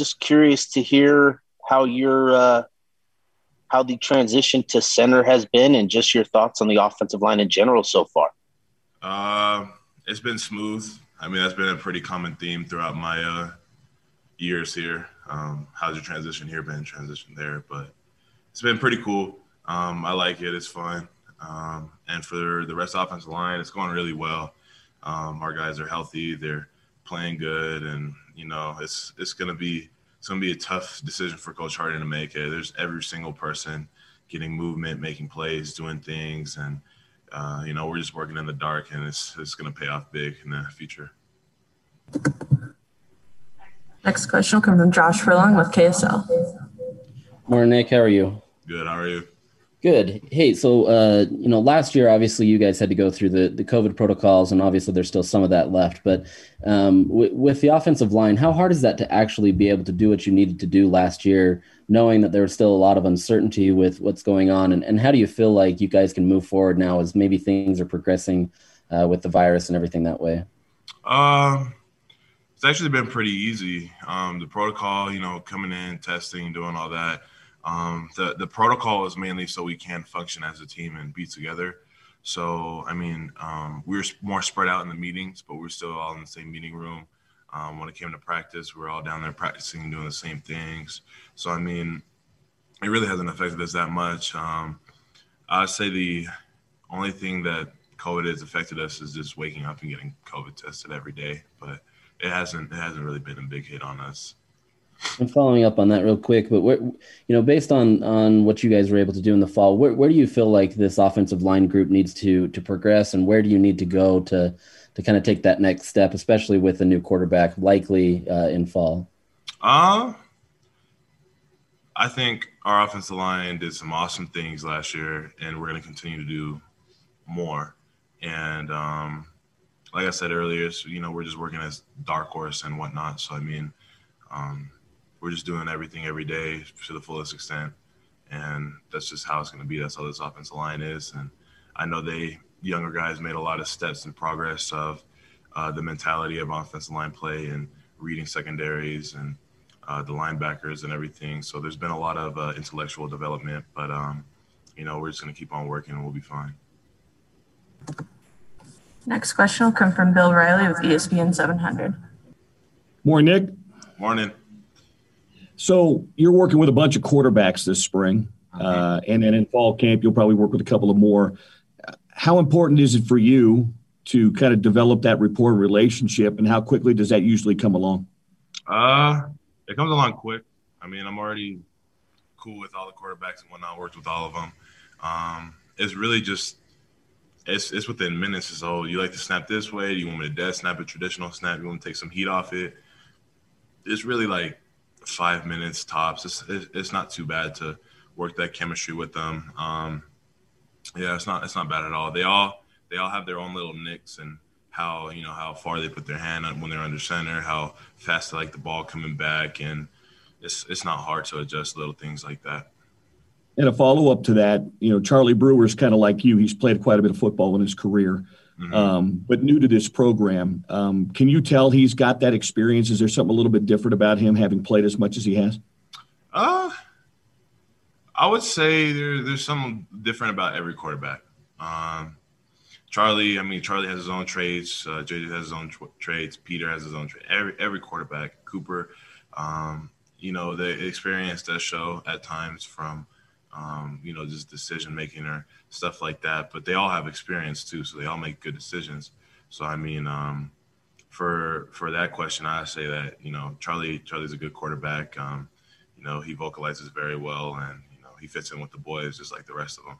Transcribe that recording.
just curious to hear how your uh, how the transition to center has been, and just your thoughts on the offensive line in general so far. Uh, it's been smooth. I mean, that's been a pretty common theme throughout my uh, years here. Um, how's your transition here been? Transition there, but it's been pretty cool. Um, I like it. It's fun. Um, and for the rest of the offensive line, it's going really well. Um, our guys are healthy. They're playing good, and you know, it's it's gonna be it's gonna be a tough decision for Coach Harding to make. It. There's every single person getting movement, making plays, doing things, and uh, you know, we're just working in the dark, and it's it's gonna pay off big in the future. Next question will come from Josh Furlong with KSL. Morning, Nick. How are you? Good. How are you? Good. Hey, so uh, you know, last year obviously you guys had to go through the the COVID protocols, and obviously there's still some of that left. But um, w- with the offensive line, how hard is that to actually be able to do what you needed to do last year, knowing that there was still a lot of uncertainty with what's going on? And, and how do you feel like you guys can move forward now as maybe things are progressing uh, with the virus and everything that way? Um, it's actually been pretty easy. Um, the protocol, you know, coming in, testing, doing all that um, the the protocol is mainly so we can function as a team and be together. So I mean, um, we were more spread out in the meetings, but we are still all in the same meeting room. Um, when it came to practice, we are all down there practicing, and doing the same things. So I mean, it really hasn't affected us that much. Um, I'd say the only thing that COVID has affected us is just waking up and getting COVID tested every day, but it hasn't it hasn't really been a big hit on us. And following up on that real quick, but where, you know, based on on what you guys were able to do in the fall, where, where do you feel like this offensive line group needs to to progress, and where do you need to go to to kind of take that next step, especially with a new quarterback likely uh, in fall? Uh, I think our offensive line did some awesome things last year, and we're going to continue to do more. And um, like I said earlier, so, you know, we're just working as dark horse and whatnot. So I mean, um, we're just doing everything every day to the fullest extent, and that's just how it's going to be. That's how this offensive line is, and I know they younger guys made a lot of steps in progress of uh, the mentality of offensive line play and reading secondaries and uh, the linebackers and everything. So there's been a lot of uh, intellectual development, but um, you know we're just going to keep on working and we'll be fine. Next question will come from Bill Riley with ESPN 700. More Nick. Morning. So you're working with a bunch of quarterbacks this spring, mm-hmm. uh, and then in fall camp you'll probably work with a couple of more. How important is it for you to kind of develop that rapport relationship, and how quickly does that usually come along? Uh, it comes along quick. I mean, I'm already cool with all the quarterbacks and whatnot. Worked with all of them. Um, it's really just it's it's within minutes. So you like to snap this way? Do you want me to dead snap a traditional snap? You want to take some heat off it? It's really like five minutes tops. It's it's not too bad to work that chemistry with them. Um, yeah, it's not it's not bad at all. They all they all have their own little nicks and how you know how far they put their hand when they're under center, how fast they like the ball coming back, and it's it's not hard to adjust little things like that. And a follow up to that, you know, Charlie Brewer's kind of like you. He's played quite a bit of football in his career. Mm-hmm. Um, but new to this program. Um, can you tell he's got that experience? Is there something a little bit different about him having played as much as he has? Uh, I would say there, there's something different about every quarterback. Um, Charlie, I mean, Charlie has his own traits. Uh, JJ has his own tra- traits. Peter has his own traits. Every every quarterback, Cooper, um, you know, the experience does show at times from – um, you know, just decision making or stuff like that. But they all have experience too, so they all make good decisions. So I mean, um, for for that question, I say that you know Charlie Charlie's a good quarterback. Um, you know, he vocalizes very well, and you know he fits in with the boys just like the rest of them.